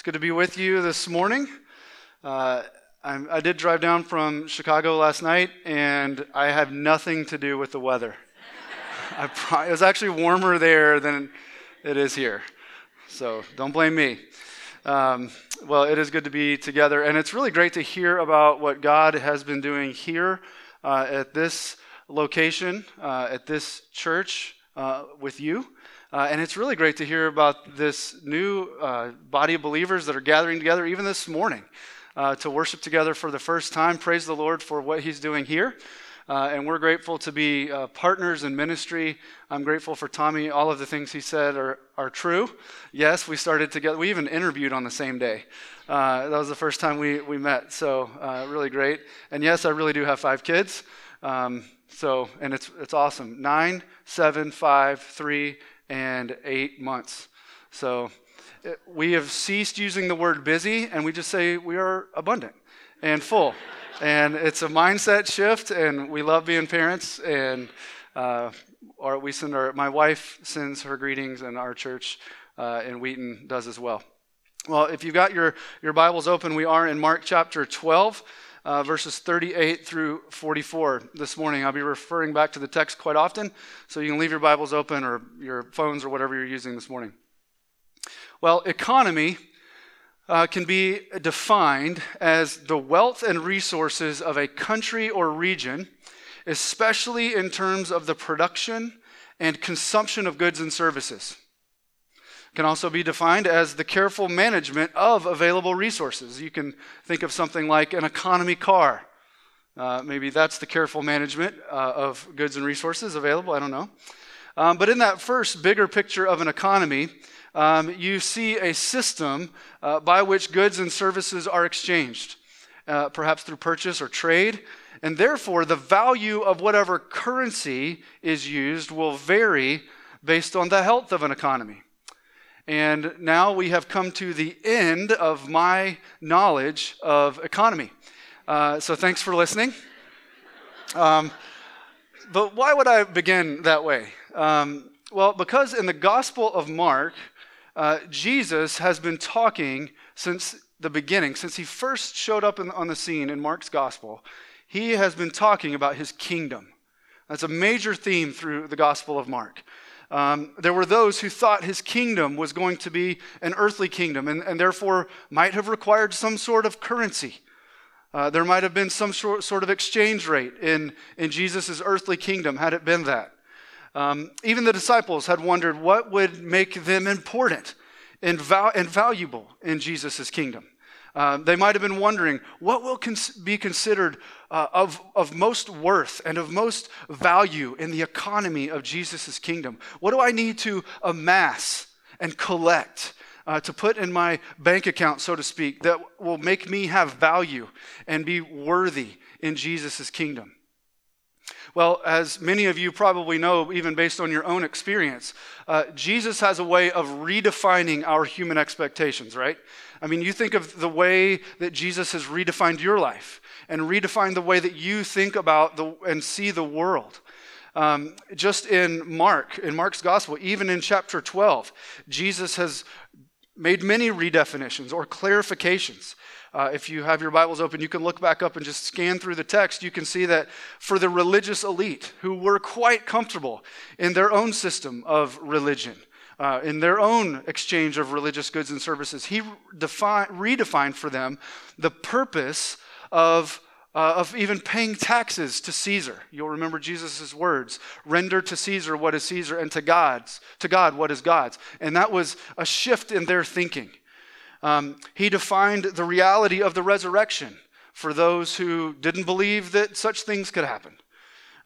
It's good to be with you this morning. Uh, i did drive down from Chicago last night, and I have nothing to do with the weather. Pro- it was actually warmer there than it is here. So don't blame me. Um, well, it is good to be together, and it's really great to hear about what God has been doing here uh, at this location, uh, at this church uh, with you. Uh, and it's really great to hear about this new uh, body of believers that are gathering together, even this morning, uh, to worship together for the first time. Praise the Lord for what He's doing here. Uh, and we're grateful to be uh, partners in ministry. I'm grateful for Tommy. All of the things he said are, are true. Yes, we started together. We even interviewed on the same day. Uh, that was the first time we, we met. So, really great. And yes, I really do have five kids. Um, so, and it's, it's awesome. Nine, seven, five, three, and eight months. So we have ceased using the word busy and we just say we are abundant and full. and it's a mindset shift, and we love being parents. And uh, our, we send our, my wife sends her greetings, and our church uh, in Wheaton does as well. Well, if you've got your, your Bibles open, we are in Mark chapter 12 uh, verses 38 through 44 this morning. I'll be referring back to the text quite often, so you can leave your Bibles open or your phones or whatever you're using this morning. Well, economy uh, can be defined as the wealth and resources of a country or region, especially in terms of the production and consumption of goods and services can also be defined as the careful management of available resources. You can think of something like an economy car. Uh, maybe that's the careful management uh, of goods and resources available. I don't know. Um, but in that first bigger picture of an economy, um, you see a system uh, by which goods and services are exchanged, uh, perhaps through purchase or trade. And therefore, the value of whatever currency is used will vary based on the health of an economy. And now we have come to the end of my knowledge of economy. Uh, so thanks for listening. Um, but why would I begin that way? Um, well, because in the Gospel of Mark, uh, Jesus has been talking since the beginning, since he first showed up in, on the scene in Mark's Gospel, he has been talking about his kingdom. That's a major theme through the Gospel of Mark. Um, there were those who thought his kingdom was going to be an earthly kingdom and, and therefore might have required some sort of currency. Uh, there might have been some sort, sort of exchange rate in, in Jesus' earthly kingdom had it been that. Um, even the disciples had wondered what would make them important and, val- and valuable in Jesus' kingdom. Uh, they might have been wondering what will cons- be considered uh, of, of most worth and of most value in the economy of Jesus' kingdom. What do I need to amass and collect uh, to put in my bank account, so to speak, that will make me have value and be worthy in Jesus' kingdom? Well, as many of you probably know, even based on your own experience, uh, Jesus has a way of redefining our human expectations, right? I mean, you think of the way that Jesus has redefined your life and redefined the way that you think about the, and see the world. Um, just in Mark, in Mark's gospel, even in chapter 12, Jesus has made many redefinitions or clarifications. Uh, if you have your Bibles open, you can look back up and just scan through the text. You can see that for the religious elite who were quite comfortable in their own system of religion, uh, in their own exchange of religious goods and services. He defi- redefined for them the purpose of, uh, of even paying taxes to Caesar. You'll remember Jesus' words render to Caesar what is Caesar, and to God's, to God what is God's. And that was a shift in their thinking. Um, he defined the reality of the resurrection for those who didn't believe that such things could happen.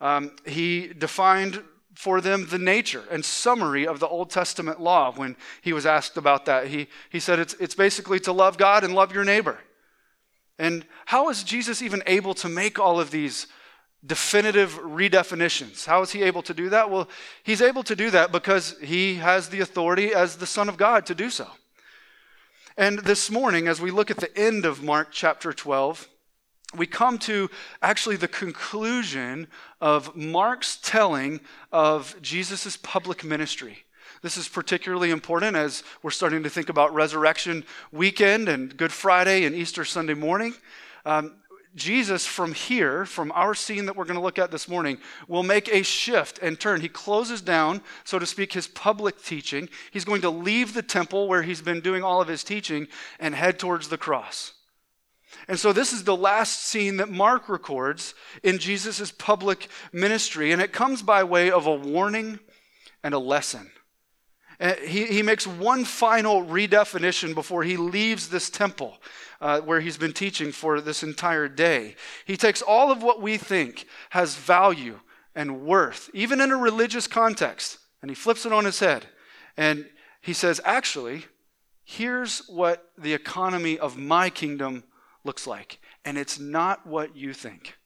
Um, he defined for them the nature and summary of the Old Testament law when he was asked about that. He, he said it's, it's basically to love God and love your neighbor. And how is Jesus even able to make all of these definitive redefinitions? How is he able to do that? Well, he's able to do that because he has the authority as the Son of God to do so. And this morning, as we look at the end of Mark chapter 12, we come to actually the conclusion of Mark's telling of Jesus' public ministry. This is particularly important as we're starting to think about resurrection weekend and Good Friday and Easter Sunday morning. Um, Jesus, from here, from our scene that we're going to look at this morning, will make a shift and turn. He closes down, so to speak, his public teaching. He's going to leave the temple where he's been doing all of his teaching and head towards the cross. And so, this is the last scene that Mark records in Jesus' public ministry, and it comes by way of a warning and a lesson. Uh, he, he makes one final redefinition before he leaves this temple uh, where he's been teaching for this entire day. He takes all of what we think has value and worth, even in a religious context, and he flips it on his head. And he says, actually, here's what the economy of my kingdom looks like. And it's not what you think.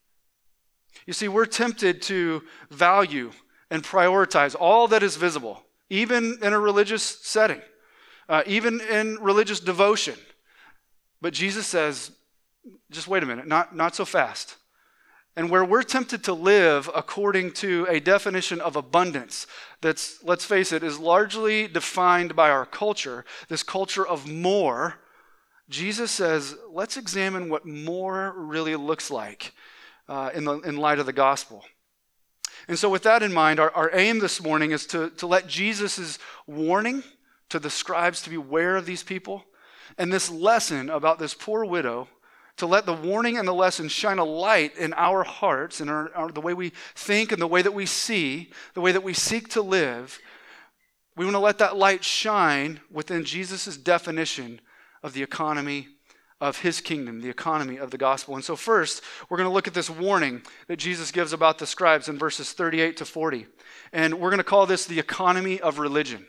You see, we're tempted to value and prioritize all that is visible, even in a religious setting, uh, even in religious devotion. But Jesus says, just wait a minute, not, not so fast. And where we're tempted to live according to a definition of abundance that's, let's face it, is largely defined by our culture, this culture of more, Jesus says, let's examine what more really looks like uh, in, the, in light of the gospel. And so, with that in mind, our, our aim this morning is to, to let Jesus' warning to the scribes to beware of these people and this lesson about this poor widow to let the warning and the lesson shine a light in our hearts and our, our, the way we think and the way that we see, the way that we seek to live. We want to let that light shine within Jesus' definition of the economy of his kingdom, the economy of the gospel. And so, first, we're going to look at this warning that Jesus gives about the scribes in verses 38 to 40. And we're going to call this the economy of religion.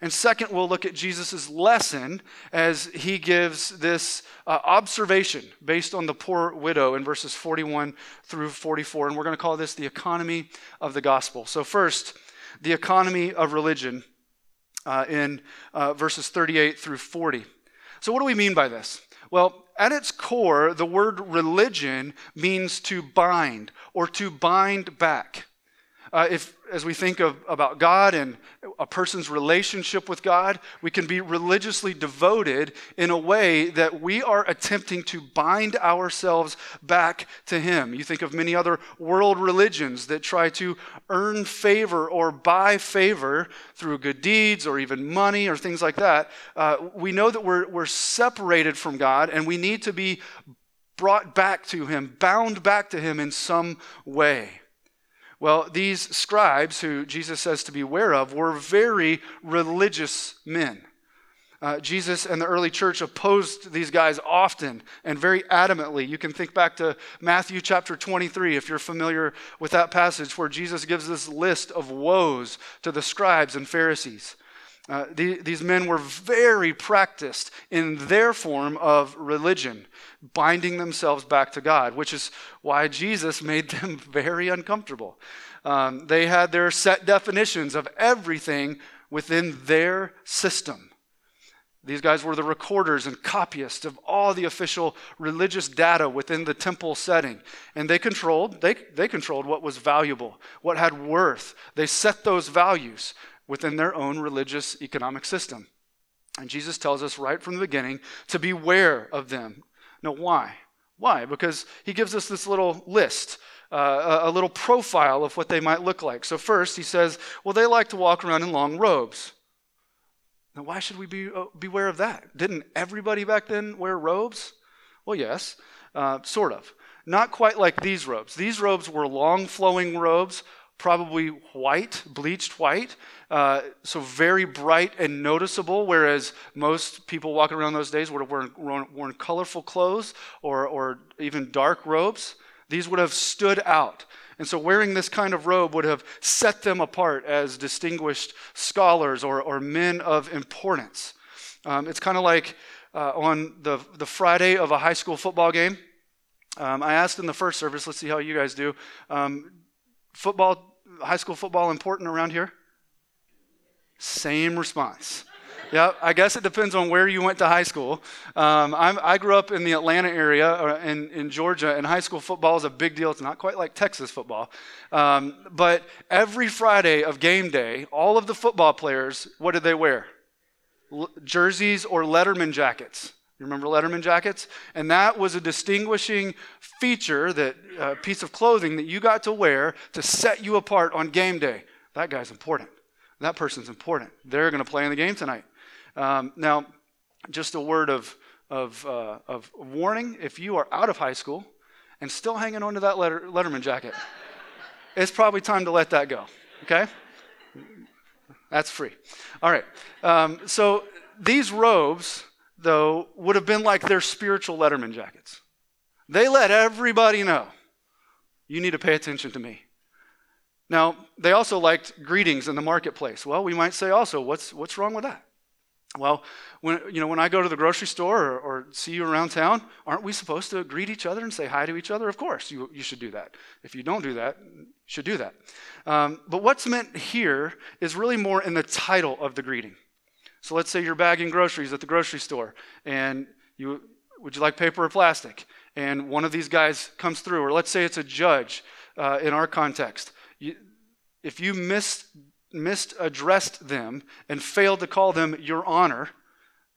And second, we'll look at Jesus' lesson as he gives this uh, observation based on the poor widow in verses 41 through 44. And we're going to call this the economy of the gospel. So, first, the economy of religion uh, in uh, verses 38 through 40. So, what do we mean by this? Well, at its core, the word religion means to bind or to bind back. Uh, if, as we think of, about God and a person's relationship with God, we can be religiously devoted in a way that we are attempting to bind ourselves back to Him. You think of many other world religions that try to earn favor or buy favor through good deeds or even money or things like that. Uh, we know that we're, we're separated from God and we need to be brought back to Him, bound back to Him in some way. Well, these scribes, who Jesus says to beware of, were very religious men. Uh, Jesus and the early church opposed these guys often and very adamantly. You can think back to Matthew chapter 23 if you're familiar with that passage where Jesus gives this list of woes to the scribes and Pharisees. Uh, the, these men were very practiced in their form of religion, binding themselves back to God, which is why Jesus made them very uncomfortable. Um, they had their set definitions of everything within their system. These guys were the recorders and copyists of all the official religious data within the temple setting. And they controlled, they, they controlled what was valuable, what had worth. They set those values within their own religious economic system. And Jesus tells us right from the beginning to beware of them. Now, why? Why? Because he gives us this little list, uh, a, little profile of what they might look like. So, first, he says, well, they like to walk around in long robes. Now, why should we be, uh, beware of that? Didn't everybody back then wear robes? Well, yes, uh, sort of. Not quite like these robes. These robes were long flowing robes, probably white, bleached white, uh, so very bright and noticeable, whereas most people walking around those days would have worn, worn, colorful clothes or, or even dark robes. These would have stood out. And so wearing this kind of robe would have set them apart as distinguished scholars or, or men of importance. Um, it's kind of like uh, on the, the Friday of a high school football game. Um, I asked in the first service, let's see how you guys do. Um, football, high school football important around here? Same response. yeah, I guess it depends on where you went to high school. Um, i grew up in the Atlanta area uh, in, in Georgia, and high school football is a big deal. It's not quite like Texas football. Um, but every Friday of game day, all of the football players, what did they wear? L- jerseys or Letterman jackets. You remember Letterman jackets? And that was a distinguishing feature, that uh, piece of clothing that you got to wear to set you apart on game day. That guy's important. That person's important. They're going to play in the game tonight. Um, now, just a word of, of, uh, of warning if you are out of high school and still hanging on to that letter, Letterman jacket, it's probably time to let that go, okay? That's free. All right. Um, so these robes, though, would have been like their spiritual Letterman jackets. They let everybody know you need to pay attention to me. Now, they also liked greetings in the marketplace. Well, we might say also, what's, what's wrong with that? Well, when, you know, when I go to the grocery store or, or, see you around town, aren't we supposed to greet each other and say hi to each other? Of course, you, you should do that. If you don't do that, you should do that. Um, but what's meant here is really more in the title of the greeting. So let's say you're bagging groceries at the grocery store, and you would you like paper or plastic? And one of these guys comes through, or let's say it's a judge uh, in our context. You, if you miss misaddressed them and failed to call them your honor,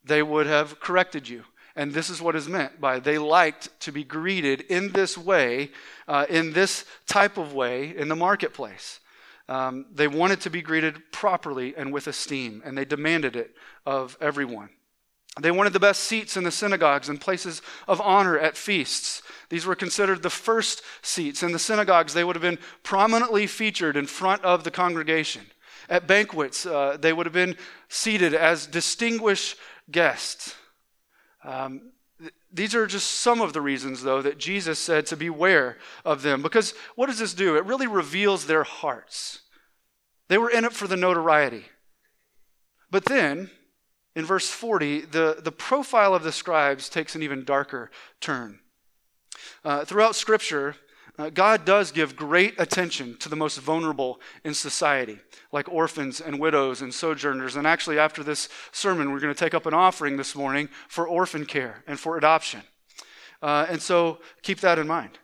they would have corrected you. And this is what is meant by they liked to be greeted in this way, uh, in this type of way in the marketplace. Um, they wanted to be greeted properly and with esteem, and they demanded it of everyone. They wanted the best seats in the synagogues and places of honor at feasts. These were considered the first seats. In the synagogues, they would have been prominently featured in front of the congregation. At banquets, uh, they would have been seated as distinguished guests. Um, these are just some of the reasons, though, that Jesus said to beware of them. Because what does this do? It really reveals their hearts. They were in it for the notoriety. But then, in verse 40, the, the profile of the scribes takes an even darker turn. Uh, throughout Scripture, uh, God does give great attention to the most vulnerable in society, like orphans and widows and sojourners. And actually, after this sermon, we're going to take up an offering this morning for orphan care and for adoption. Uh, and so keep that in mind.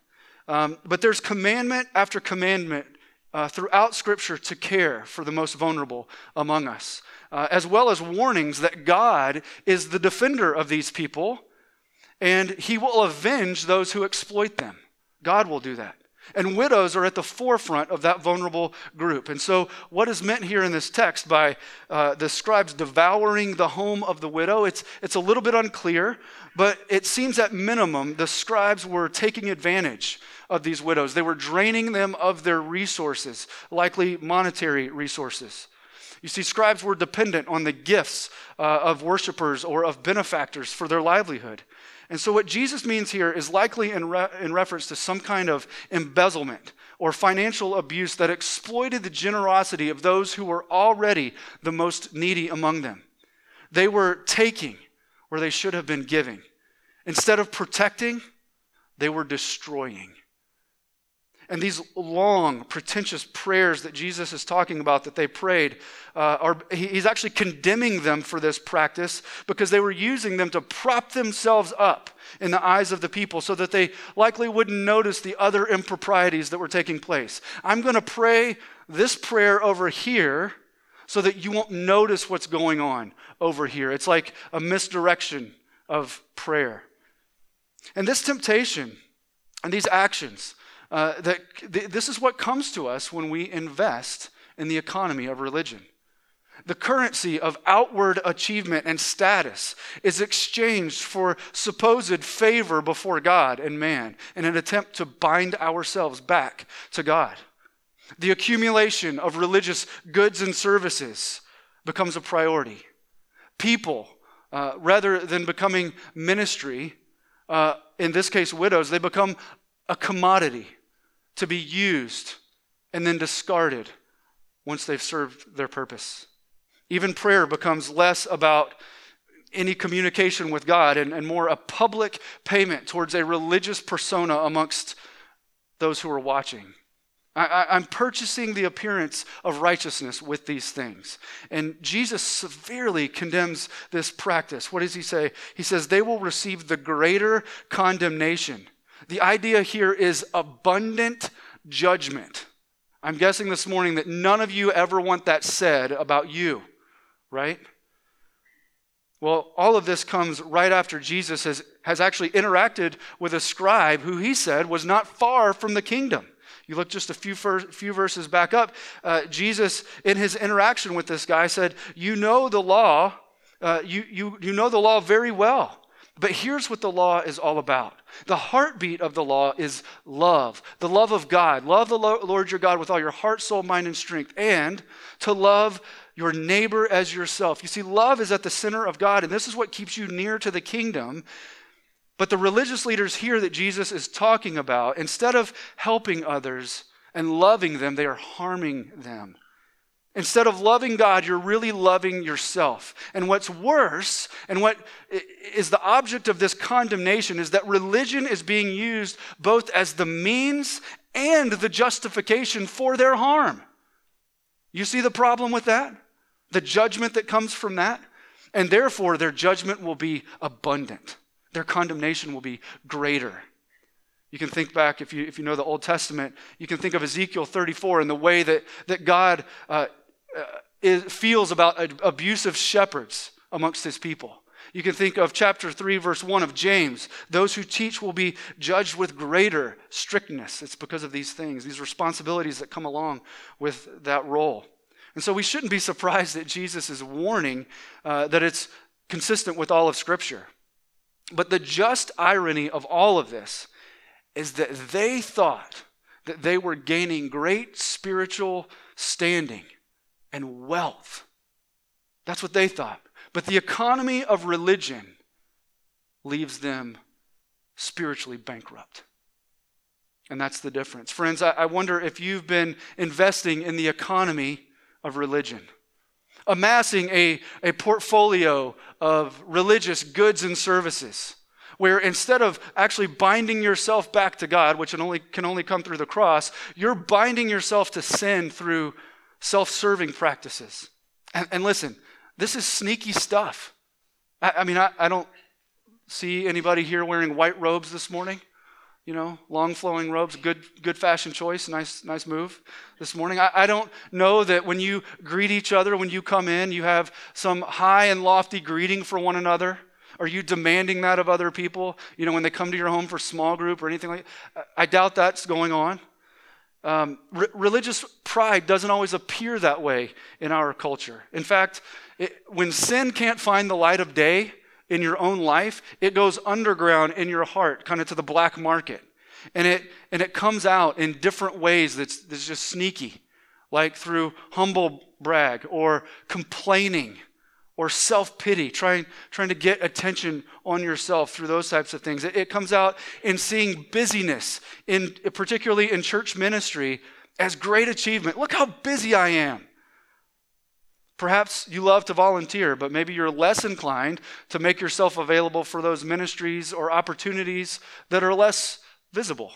Um, but there's commandment after commandment uh, throughout Scripture to care for the most vulnerable among us, uh, as well as warnings that God is the defender of these people and he will avenge those who exploit them. God will do that. And widows are at the forefront of that vulnerable group. And so, what is meant here in this text by uh, the scribes devouring the home of the widow, it's, it's a little bit unclear, but it seems at minimum the scribes were taking advantage of these widows. They were draining them of their resources, likely monetary resources. You see, scribes were dependent on the gifts uh, of worshipers or of benefactors for their livelihood. And so, what Jesus means here is likely in, re- in reference to some kind of embezzlement or financial abuse that exploited the generosity of those who were already the most needy among them. They were taking where they should have been giving. Instead of protecting, they were destroying. And these long, pretentious prayers that Jesus is talking about that they prayed, uh, are, he's actually condemning them for this practice because they were using them to prop themselves up in the eyes of the people so that they likely wouldn't notice the other improprieties that were taking place. I'm going to pray this prayer over here so that you won't notice what's going on over here. It's like a misdirection of prayer. And this temptation and these actions, uh, that th- this is what comes to us when we invest in the economy of religion. The currency of outward achievement and status is exchanged for supposed favor before God and man in an attempt to bind ourselves back to God. The accumulation of religious goods and services becomes a priority. People, uh, rather than becoming ministry, uh, in this case, widows, they become a commodity to be used and then discarded once they've served their purpose. Even prayer becomes less about any communication with God and, and more a public payment towards a religious persona amongst those who are watching. I, am purchasing the appearance of righteousness with these things. And Jesus severely condemns this practice. What does he say? He says, they will receive the greater condemnation. The idea here is abundant judgment. I'm guessing this morning that none of you ever want that said about you, right? Well, all of this comes right after Jesus has, has actually interacted with a scribe who he said was not far from the kingdom. You look just a few, few verses back up. Uh, Jesus, in his interaction with this guy, said, You know the law, uh, you, you, you know the law very well. But here's what the law is all about. The heartbeat of the law is love, the love of God. Love the Lord your God with all your heart, soul, mind, and strength, and to love your neighbor as yourself. You see, love is at the center of God, and this is what keeps you near to the kingdom. But the religious leaders here that Jesus is talking about, instead of helping others and loving them, they are harming them. Instead of loving God, you're really loving yourself. And what's worse, and what is the object of this condemnation, is that religion is being used both as the means and the justification for their harm. You see the problem with that? The judgment that comes from that? And therefore, their judgment will be abundant their condemnation will be greater. You can think back, if you, if you know the Old Testament, you can think of Ezekiel 34 and the way that, that God uh, is, feels about abusive shepherds amongst his people. You can think of chapter 3, verse 1 of James. Those who teach will be judged with greater strictness. It's because of these things, these responsibilities that come along with that role. And so we shouldn't be surprised that Jesus is warning uh, that it's consistent with all of Scripture. But the just irony of all of this is that they thought that they were gaining great spiritual standing and wealth. That's what they thought. But the economy of religion leaves them spiritually bankrupt. And that's the difference. Friends, I, wonder if you've been investing in the economy of religion amassing a, a portfolio of religious goods and services where instead of actually binding yourself back to God, which can only, can only come through the cross, you're binding yourself to sin through self serving practices. And, and, listen, this is sneaky stuff. I, I mean, I, I don't see anybody here wearing white robes this morning you know, long flowing robes, good, good fashion choice, nice, nice move this morning. I, I, don't know that when you greet each other, when you come in, you have some high and lofty greeting for one another. Are you demanding that of other people? You know, when they come to your home for small group or anything like that? I doubt that's going on. Um, re- religious pride doesn't always appear that way in our culture. In fact, it, when sin can't find the light of day, in your own life, it goes underground in your heart, kind of to the black market. And it, and it comes out in different ways that's, that's just sneaky, like through humble brag or complaining or self pity, trying, trying to get attention on yourself through those types of things. It, it comes out in seeing busyness, in, particularly in church ministry, as great achievement. Look how busy I am. Perhaps you love to volunteer, but maybe you're less inclined to make yourself available for those ministries or opportunities that are less visible.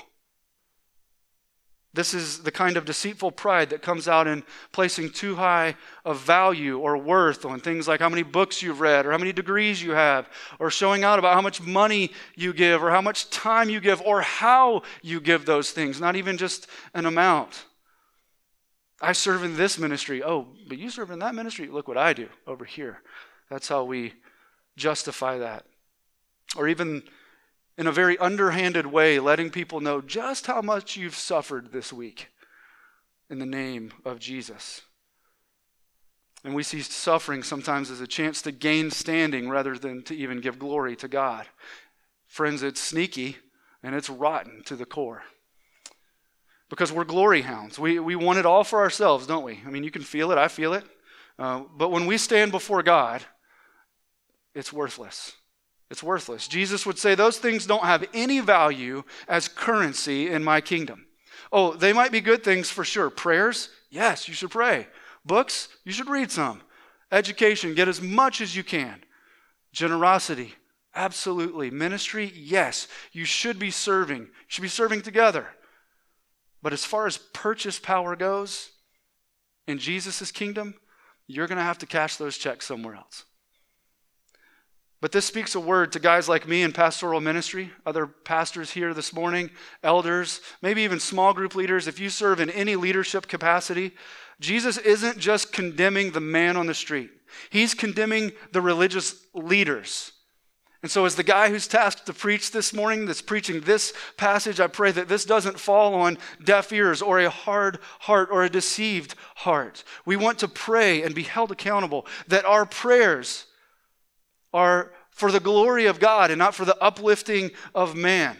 This is the kind of deceitful pride that comes out in placing too high of value or worth on things like how many books you've read or how many degrees you have, or showing out about how much money you give or how much time you give or how you give those things, not even just an amount. I serve in this ministry. Oh, but you serve in that ministry? Look what I do over here. That's how we justify that. Or even in a very underhanded way, letting people know just how much you've suffered this week in the name of Jesus. And we see suffering sometimes as a chance to gain standing rather than to even give glory to God. Friends, it's sneaky and it's rotten to the core because we're glory hounds. We, we want it all for ourselves, don't we? I mean, you can feel it, I feel it. Uh, but when we stand before God, it's worthless. It's worthless. Jesus would say those things don't have any value as currency in my kingdom. Oh, they might be good things for sure. Prayers, yes, you should pray. Books, you should read some. Education, get as much as you can. Generosity, absolutely. Ministry, yes, you should be serving. You should be serving together. But as far as purchase power goes in Jesus' kingdom, you're going to have to cash those checks somewhere else. But this speaks a word to guys like me in pastoral ministry, other pastors here this morning, elders, maybe even small group leaders. If you serve in any leadership capacity, Jesus isn't just condemning the man on the street, he's condemning the religious leaders. And so, as the guy who's tasked to preach this morning, that's preaching this passage, I pray that this doesn't fall on deaf ears or a hard heart or a deceived heart. We want to pray and be held accountable that our prayers are for the glory of God and not for the uplifting of man,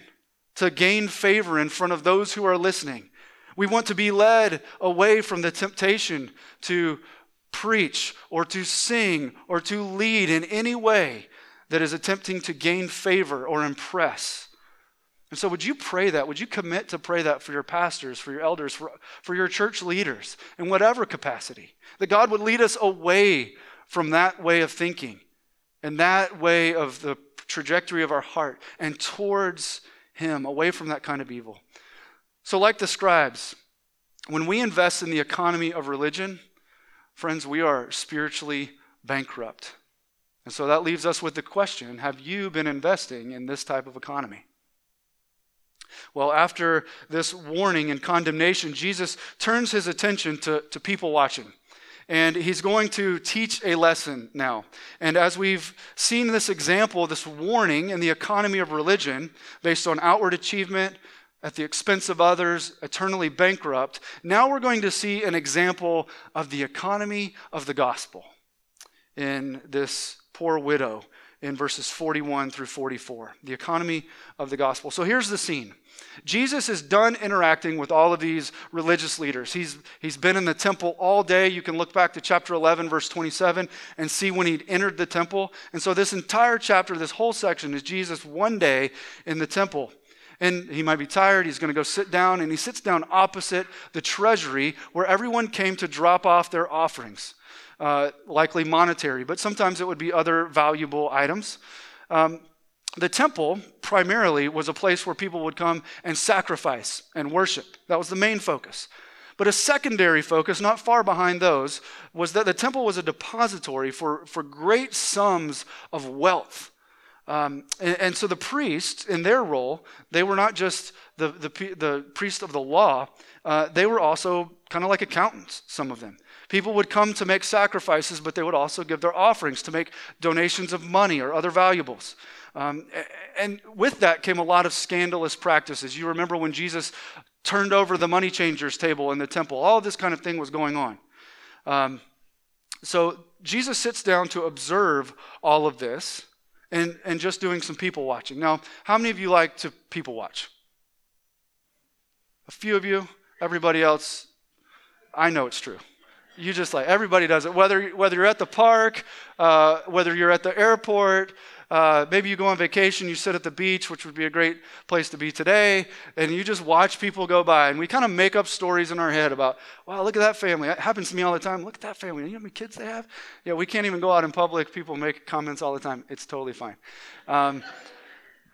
to gain favor in front of those who are listening. We want to be led away from the temptation to preach or to sing or to lead in any way that is attempting to gain favor or impress. And so, would you pray that? Would you commit to pray that for your pastors, for your elders, for, for your church leaders, in whatever capacity? That God would lead us away from that way of thinking and that way of the trajectory of our heart and towards Him, away from that kind of evil. So, like the scribes, when we invest in the economy of religion, friends, we are spiritually bankrupt. And so that leaves us with the question have you been investing in this type of economy? Well, after this warning and condemnation, Jesus turns his attention to, to people watching. And he's going to teach a lesson now. And as we've seen this example, this warning in the economy of religion based on outward achievement at the expense of others, eternally bankrupt, now we're going to see an example of the economy of the gospel in this poor widow in verses 41 through 44. The economy of the gospel. So here's the scene Jesus is done interacting with all of these religious leaders. He's, he's been in the temple all day. You can look back to chapter 11, verse 27, and see when he entered the temple. And so, this entire chapter, this whole section, is Jesus one day in the temple. And he might be tired. He's going to go sit down, and he sits down opposite the treasury where everyone came to drop off their offerings, uh, likely monetary, but sometimes it would be other valuable items. Um, the temple primarily was a place where people would come and sacrifice and worship. That was the main focus. But a secondary focus, not far behind those, was that the temple was a depository for, for great sums of wealth. Um, and, and, so the priests, in their role, they were not just the, the, the priest of the law, uh, they were also kind of like accountants, some of them. People would come to make sacrifices, but they would also give their offerings to make donations of money or other valuables. Um, and with that came a lot of scandalous practices. You remember when Jesus turned over the money changers table in the temple, all this kind of thing was going on. Um, so Jesus sits down to observe all of this and, and just doing some people watching. Now, how many of you like to people watch? A few of you. Everybody else, I know it's true. You just like, everybody does it. Whether, whether you're at the park, uh, whether you're at the airport, uh, maybe you go on vacation, you sit at the beach, which would be a great place to be today, and you just watch people go by. And we kind of make up stories in our head about, wow, look at that family. It happens to me all the time. Look at that family. You know how many kids they have? Yeah, we can't even go out in public. People make comments all the time. It's totally fine. Um,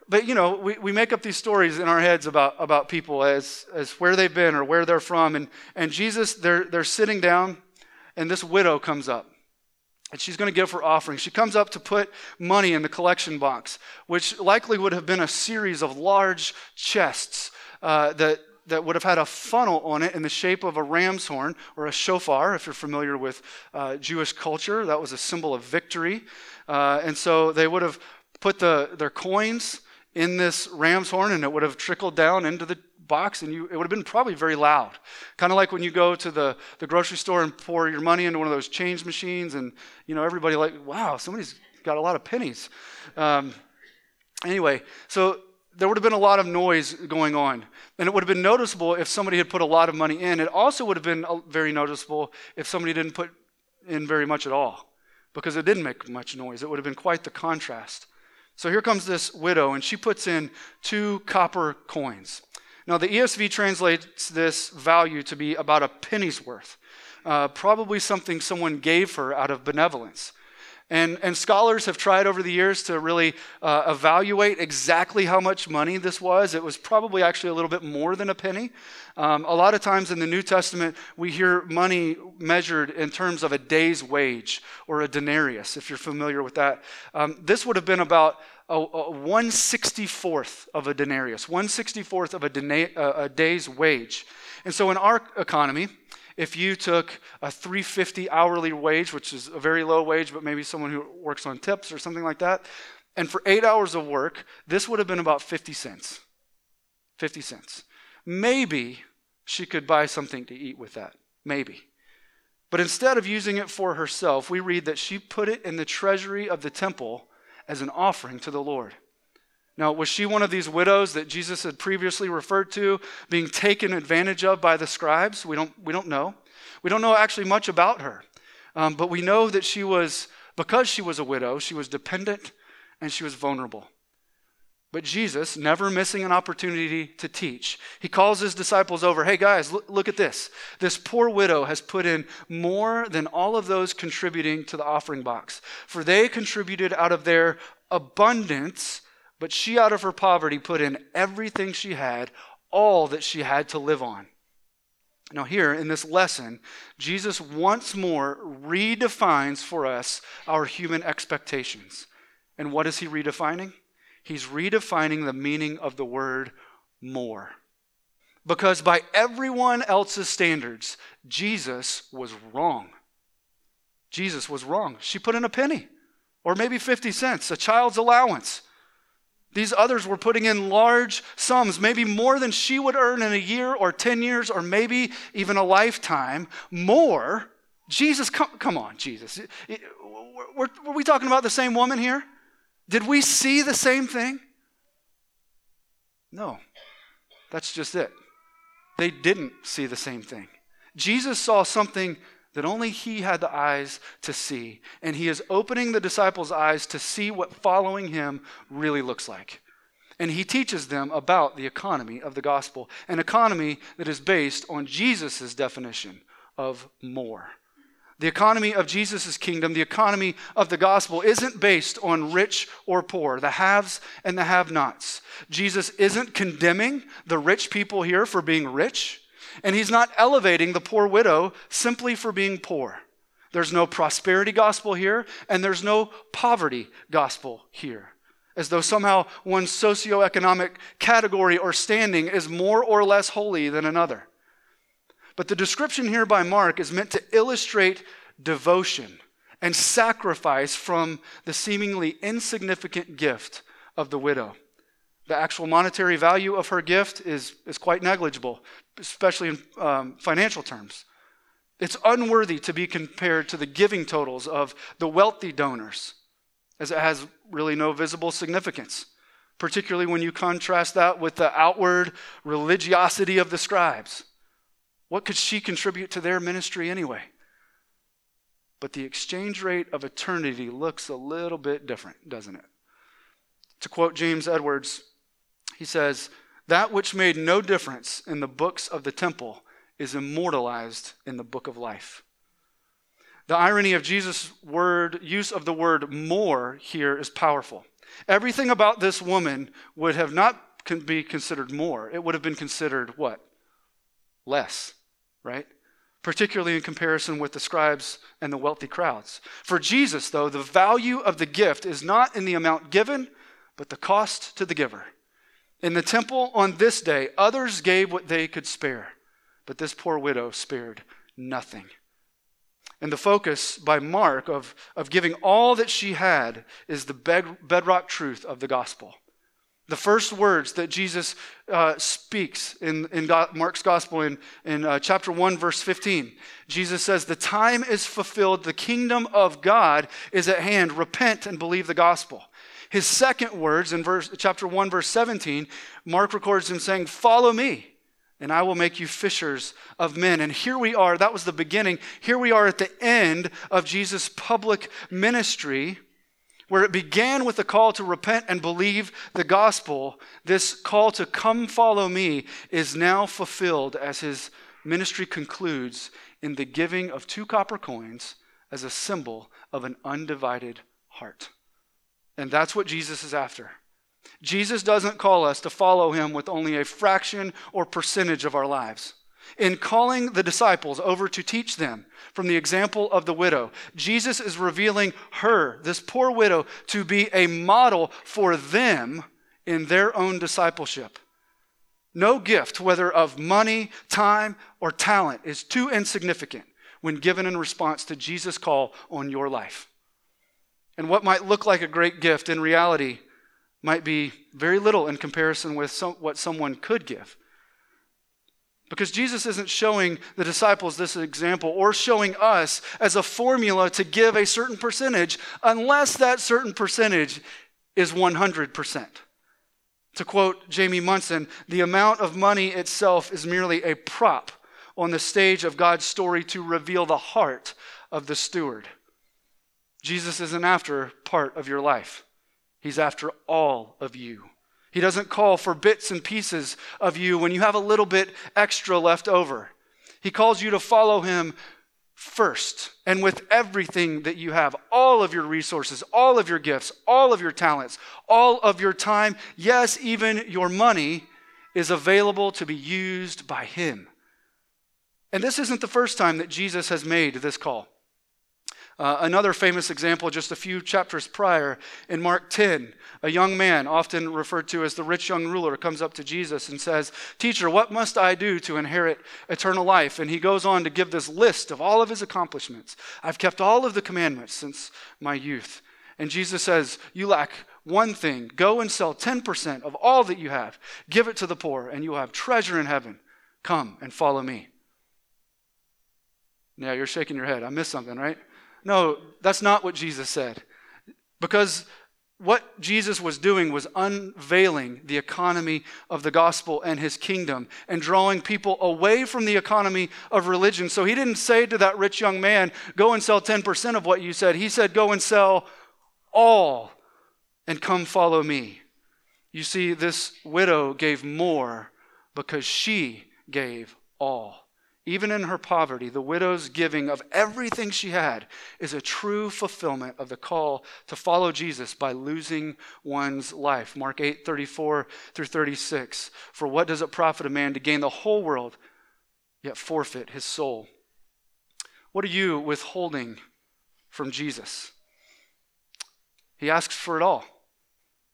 but you know, we, we make up these stories in our heads about, about people as, as where they've been or where they're from. And, and Jesus, they're, they're sitting down, and this widow comes up and she's going to give her offering. She comes up to put money in the collection box, which likely would have been a series of large chests uh, that, that would have had a funnel on it in the shape of a ram's horn or a shofar, if you're familiar with uh, Jewish culture. That was a symbol of victory. Uh, and so they would have put the, their coins in this ram's horn and it would have trickled down into the box and you, it would have been probably very loud. Kind of like when you go to the, the grocery store and pour your money into one of those change machines and, you know, everybody like, wow, somebody's got a lot of pennies. Um, anyway, so there would have been a lot of noise going on. And it would have been noticeable if somebody had put a lot of money in. It also would have been very noticeable if somebody didn't put in very much at all because it didn't make much noise. It would have been quite the contrast. So here comes this widow, and she puts in two copper coins. Now, the ESV translates this value to be about a penny's worth, uh, probably something someone gave her out of benevolence. And, and scholars have tried over the years to really uh, evaluate exactly how much money this was. It was probably actually a little bit more than a penny. Um, a lot of times in the New Testament, we hear money measured in terms of a day's wage or a denarius, if you're familiar with that. Um, this would have been about a, a 164th of a denarius, 164th of a, dena- uh, a day's wage. And so in our economy, if you took a 350 hourly wage, which is a very low wage, but maybe someone who works on tips or something like that, and for eight hours of work, this would have been about 50 cents. 50 cents. Maybe she could buy something to eat with that. Maybe. But instead of using it for herself, we read that she put it in the treasury of the temple as an offering to the Lord. Now, was she one of these widows that Jesus had previously referred to being taken advantage of by the scribes? We don't, we don't know. We don't know actually much about her. Um, but we know that she was, because she was a widow, she was dependent and she was vulnerable. But Jesus, never missing an opportunity to teach, he calls his disciples over Hey, guys, look, look, at this. This poor widow has put in more than all of those contributing to the offering box. For they contributed out of their abundance but she, out of her poverty, put in everything she had, all that she had to live on. Now, here in this lesson, Jesus once more redefines for us our human expectations. And what is he redefining? He's redefining the meaning of the word more. Because by everyone else's standards, Jesus was wrong. Jesus was wrong. She put in a penny, or maybe 50 cents, a child's allowance. These others were putting in large sums, maybe more than she would earn in a year or 10 years or maybe even a lifetime. More. Jesus, come, come on, Jesus. Were, were we talking about the same woman here? Did we see the same thing? No. That's just it. They didn't see the same thing. Jesus saw something that only he had the eyes to see. And he is opening the disciples' eyes to see what following him really looks like. And he teaches them about the economy of the gospel, an economy that is based on Jesus' definition of more. The economy of Jesus' kingdom, the economy of the gospel, isn't based on rich or poor, the haves and the have nots. Jesus isn't condemning the rich people here for being rich. And he's not elevating the poor widow simply for being poor. There's no prosperity gospel here, and there's no poverty gospel here. As though somehow one socioeconomic category or standing is more or less holy than another. But the description here by Mark is meant to illustrate devotion and sacrifice from the seemingly insignificant gift of the widow. The actual monetary value of her gift is, is quite negligible, especially in um, financial terms. It's unworthy to be compared to the giving totals of the wealthy donors, as it has really no visible significance, particularly when you contrast that with the outward religiosity of the scribes. What could she contribute to their ministry anyway? But the exchange rate of eternity looks a little bit different, doesn't it? To quote James Edwards, he says, That which made no difference in the books of the temple is immortalized in the book of life. The irony of Jesus' word, use of the word more here is powerful. Everything about this woman would have not be considered more. It would have been considered what? Less, right? Particularly in comparison with the scribes and the wealthy crowds. For Jesus, though, the value of the gift is not in the amount given, but the cost to the giver. In the temple on this day, others gave what they could spare, but this poor widow spared nothing. And the focus by Mark of, of giving all that she had is the bed, bedrock truth of the gospel. The first words that Jesus uh, speaks in, in Mark's gospel in, in uh, chapter 1, verse 15, Jesus says, The time is fulfilled, the kingdom of God is at hand. Repent and believe the gospel. His second words in verse, chapter 1, verse 17, Mark records him saying, Follow me, and I will make you fishers of men. And here we are, that was the beginning. Here we are at the end of Jesus' public ministry, where it began with the call to repent and believe the gospel. This call to come follow me is now fulfilled as his ministry concludes in the giving of two copper coins as a symbol of an undivided heart. And that's what Jesus is after. Jesus doesn't call us to follow him with only a fraction or percentage of our lives. In calling the disciples over to teach them from the example of the widow, Jesus is revealing her, this poor widow, to be a model for them in their own discipleship. No gift, whether of money, time, or talent, is too insignificant when given in response to Jesus' call on your life. And what might look like a great gift in reality might be very little in comparison with some, what someone could give. Because Jesus isn't showing the disciples this example or showing us as a formula to give a certain percentage unless that certain percentage is 100%. To quote Jamie Munson, the amount of money itself is merely a prop on the stage of God's story to reveal the heart of the steward. Jesus isn't after part of your life, He's after all of you. He doesn't call for bits and pieces of you when you have a little bit extra left over. He calls you to follow Him first and with everything that you have all of your resources, all of your gifts, all of your talents, all of your time, yes, even your money is available to be used by Him. And this isn't the first time that Jesus has made this call. Uh, another famous example, just a few chapters prior, in Mark 10, a young man, often referred to as the rich young ruler, comes up to Jesus and says, Teacher, what must I do to inherit eternal life? And he goes on to give this list of all of his accomplishments. I've kept all of the commandments since my youth. And Jesus says, You lack one thing. Go and sell 10% of all that you have, give it to the poor, and you will have treasure in heaven. Come and follow me. Now you're shaking your head. I missed something, right? No, that's not what Jesus said. Because what Jesus was doing was unveiling the economy of the gospel and his kingdom and drawing people away from the economy of religion. So he didn't say to that rich young man, Go and sell 10% of what you said. He said, Go and sell all and come follow me. You see, this widow gave more because she gave all. Even in her poverty, the widow's giving of everything she had is a true fulfillment of the call to follow Jesus by losing one's life. Mark 8, 34 through 36. For what does it profit a man to gain the whole world, yet forfeit his soul? What are you withholding from Jesus? He asks for it all,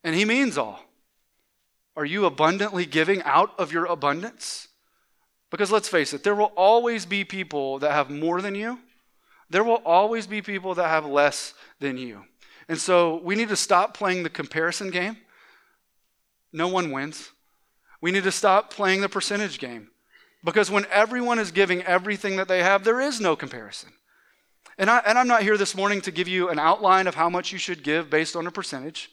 and he means all. Are you abundantly giving out of your abundance? Because let's face it, there will always be people that have more than you. There will always be people that have less than you. And so we need to stop playing the comparison game. No one wins. We need to stop playing the percentage game. Because when everyone is giving everything that they have, there is no comparison. And, I, and I'm not here this morning to give you an outline of how much you should give based on a percentage.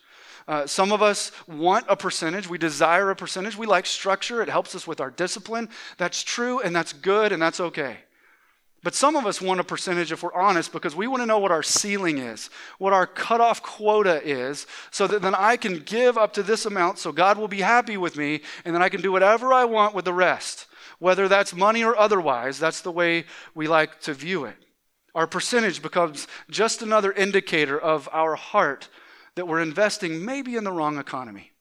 Uh, some of us want a percentage. We desire a percentage. We like structure. It helps us with our discipline. That's true and that's good and that's okay. But some of us want a percentage if we're honest because we want to know what our ceiling is, what our cutoff quota is, so that then I can give up to this amount so God will be happy with me and then I can do whatever I want with the rest. Whether that's money or otherwise, that's the way we like to view it. Our percentage becomes just another indicator of our heart that we're investing maybe in the wrong economy.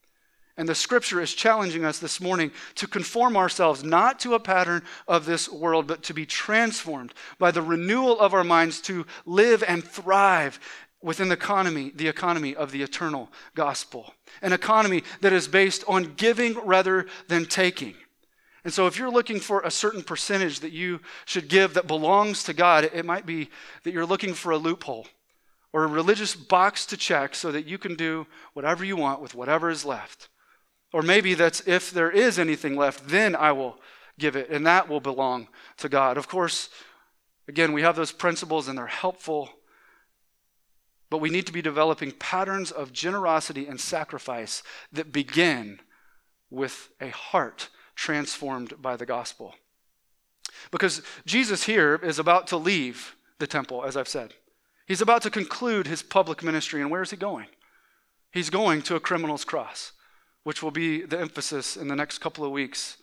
And the scripture is challenging us this morning to conform ourselves not to a pattern of this world, but to be transformed by the renewal of our minds to live and thrive within the economy, the economy of the eternal gospel. An economy that is based on giving rather than taking. And so, if you're looking for a certain percentage that you should give that belongs to God, it might be that you're looking for a loophole or a religious box to check so that you can do whatever you want with whatever is left. Or maybe that's if there is anything left, then I will give it, and that will belong to God. Of course, again, we have those principles and they're helpful, but we need to be developing patterns of generosity and sacrifice that begin with a heart transformed by the gospel. Because Jesus here is about to leave the temple, as I've said. He's about to conclude his public ministry, and where is he going? He's going to a criminal's cross, which will be the emphasis in the next couple of weeks,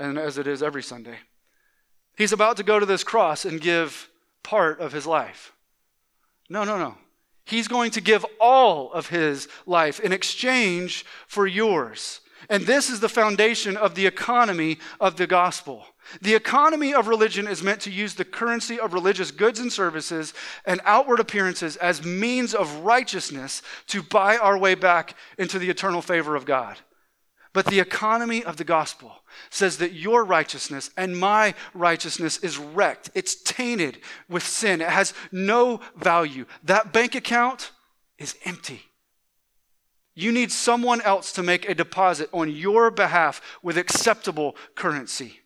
and as it is every Sunday. He's about to go to this cross and give part of his life. No, no, no. He's going to give all of his life in exchange for yours. And this is the foundation of the economy of the gospel. The economy of religion is meant to use the currency of religious goods and services and outward appearances as means of righteousness to buy our way back into the eternal favor of God. But the economy of the gospel says that your righteousness and my righteousness is wrecked. It's tainted with sin. It has no value. That bank account is empty. You need someone else to make a deposit on your behalf with acceptable currency.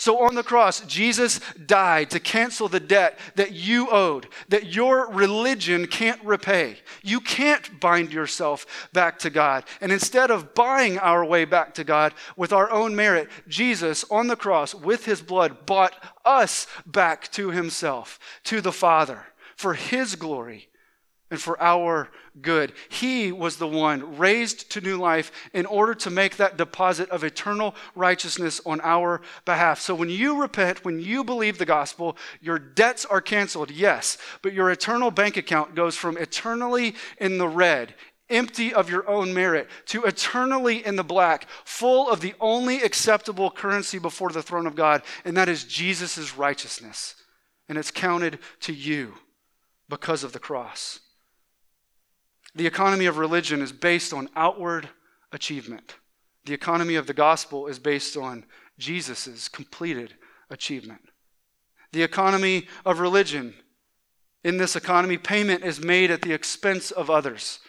So on the cross, Jesus died to cancel the debt that you owed, that your religion can't repay. You can't bind yourself back to God. And instead of buying our way back to God with our own merit, Jesus on the cross with his blood bought us back to himself, to the Father, for his glory and for our good. He was the one raised to new life in order to make that deposit of eternal righteousness on our behalf. So when you repent, when you believe the gospel, your debts are canceled, yes, but your eternal bank account goes from eternally in the red. Empty of your own merit to eternally in the black, full of the only acceptable currency before the throne of God, and that is Jesus' righteousness. And it's counted to you because of the cross. The economy of religion is based on outward achievement. The economy of the gospel is based on Jesus' completed achievement. The economy of religion, in this economy, payment is made at the expense of others.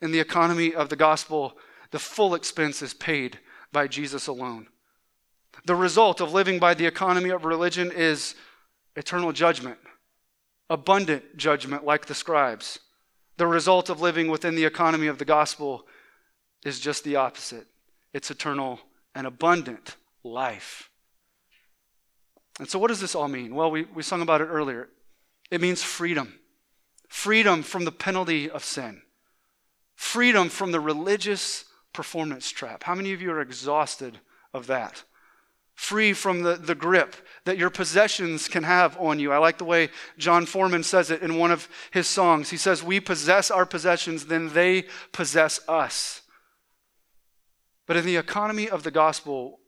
In the economy of the gospel, the full expense is paid by Jesus alone. The result of living by the economy of religion is eternal judgment, abundant judgment like the scribes. The result of living within the economy of the gospel is just the opposite it's eternal and abundant life. And so, what does this all mean? Well, we, we sung about it earlier. It means freedom freedom from the penalty of sin, freedom from the religious performance trap. How many of you are exhausted of that? Free from the, the grip that your possessions can have on you. I like the way Jon Foreman says it in one of his songs. He says, We possess our possessions, then they possess us. But in the economy of the gospel,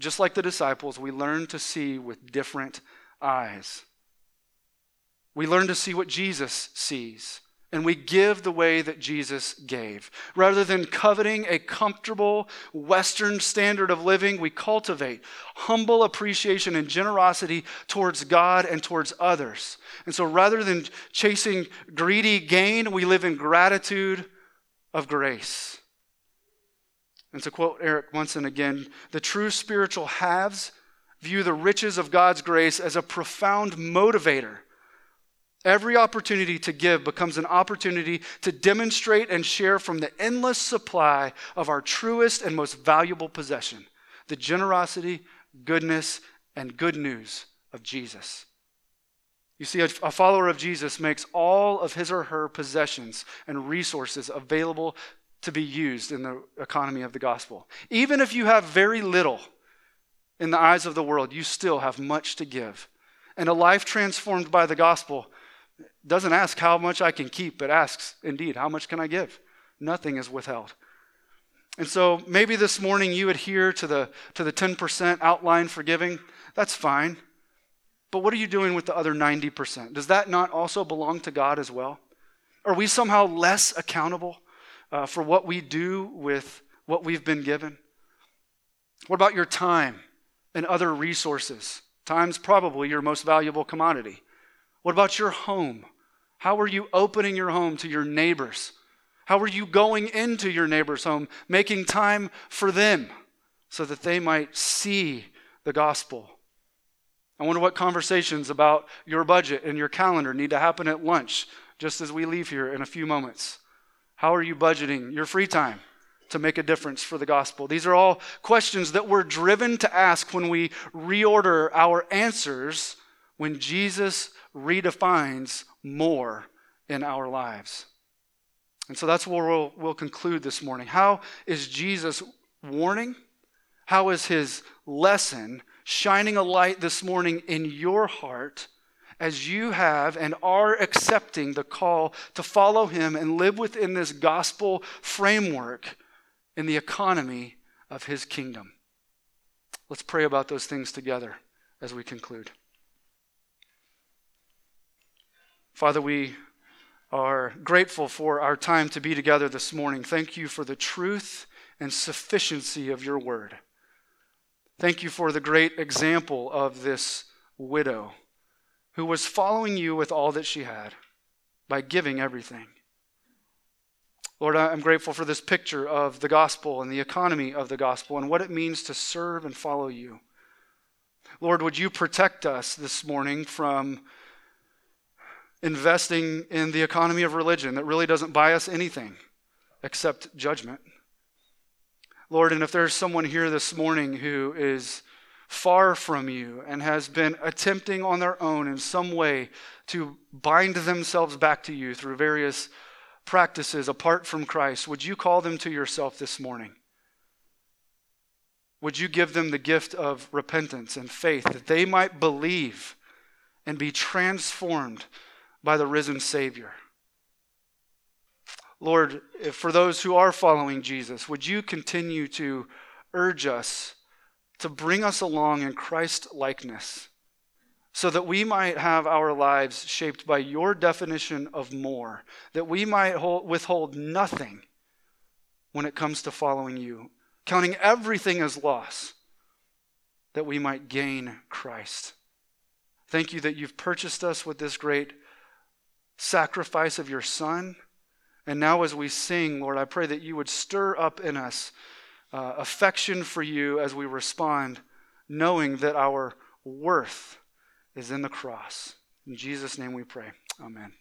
just like the disciples, we learn to see with different eyes. We learn to see what Jesus sees and we give the way that Jesus gave. Rather than coveting a comfortable Western standard of living, we cultivate humble appreciation and generosity towards God and towards others. And so rather than chasing greedy gain, we live in gratitude of grace. And to quote Eric Munson again, the true spiritual haves view the riches of God's grace as a profound motivator Every opportunity to give becomes an opportunity to demonstrate and share from the endless supply of our truest and most valuable possession the generosity, goodness, and good news of Jesus. You see, a, follower of Jesus makes all of his or her possessions and resources available to be used in the economy of the gospel. Even if you have very little in the eyes of the world, you still have much to give. And a life transformed by the gospel doesn't ask how much I can keep, but asks, indeed, how much can I give? Nothing is withheld. And so maybe this morning you adhere to the, to the 10% outline for giving. That's fine. But what are you doing with the other 90%? Does that not also belong to God as well? Are we somehow less accountable uh, for what we do with what we've been given? What about your time and other resources? Time's probably your most valuable commodity. What about your home? How are you opening your home to your neighbors? How are you going into your neighbor's home, making time for them so that they might see the gospel? I wonder what conversations about your budget and your calendar need to happen at lunch just as we leave here in a few moments. How are you budgeting your free time to make a difference for the gospel? These are all questions that we're driven to ask when we reorder our answers when Jesus redefines more in our lives. And so that's where we'll, we'll conclude this morning. How is Jesus warning? How is his lesson shining a light this morning in your heart as you have and are accepting the call to follow him and live within this gospel framework in the economy of his kingdom. Let's pray about those things together as we conclude. Father, we are grateful for our time to be together this morning. Thank you for the truth and sufficiency of your word. Thank you for the great example of this widow who was following you with all that she had by giving everything. Lord, I'm grateful for this picture of the gospel and the economy of the gospel and what it means to serve and follow you. Lord, would you protect us this morning from investing in the economy of religion that really doesn't buy us anything except judgment? Lord, and if there's someone here this morning who is far from you and has been attempting on their own in some way to bind themselves back to you through various practices apart from Christ, would you call them to yourself this morning? Would you give them the gift of repentance and faith that they might believe and be transformed by the risen Savior? Lord, for those who are following Jesus, would you continue to urge us to bring us along in Christ likeness so that we might have our lives shaped by your definition of more, that we might hold, withhold nothing when it comes to following you, counting everything as loss, that we might gain Christ. Thank you that you've purchased us with this great sacrifice of your Son. And now, as we sing, Lord, I pray that you would stir up in us uh, affection for you as we respond, knowing that our worth is in the cross. In Jesus' name we pray. Amen.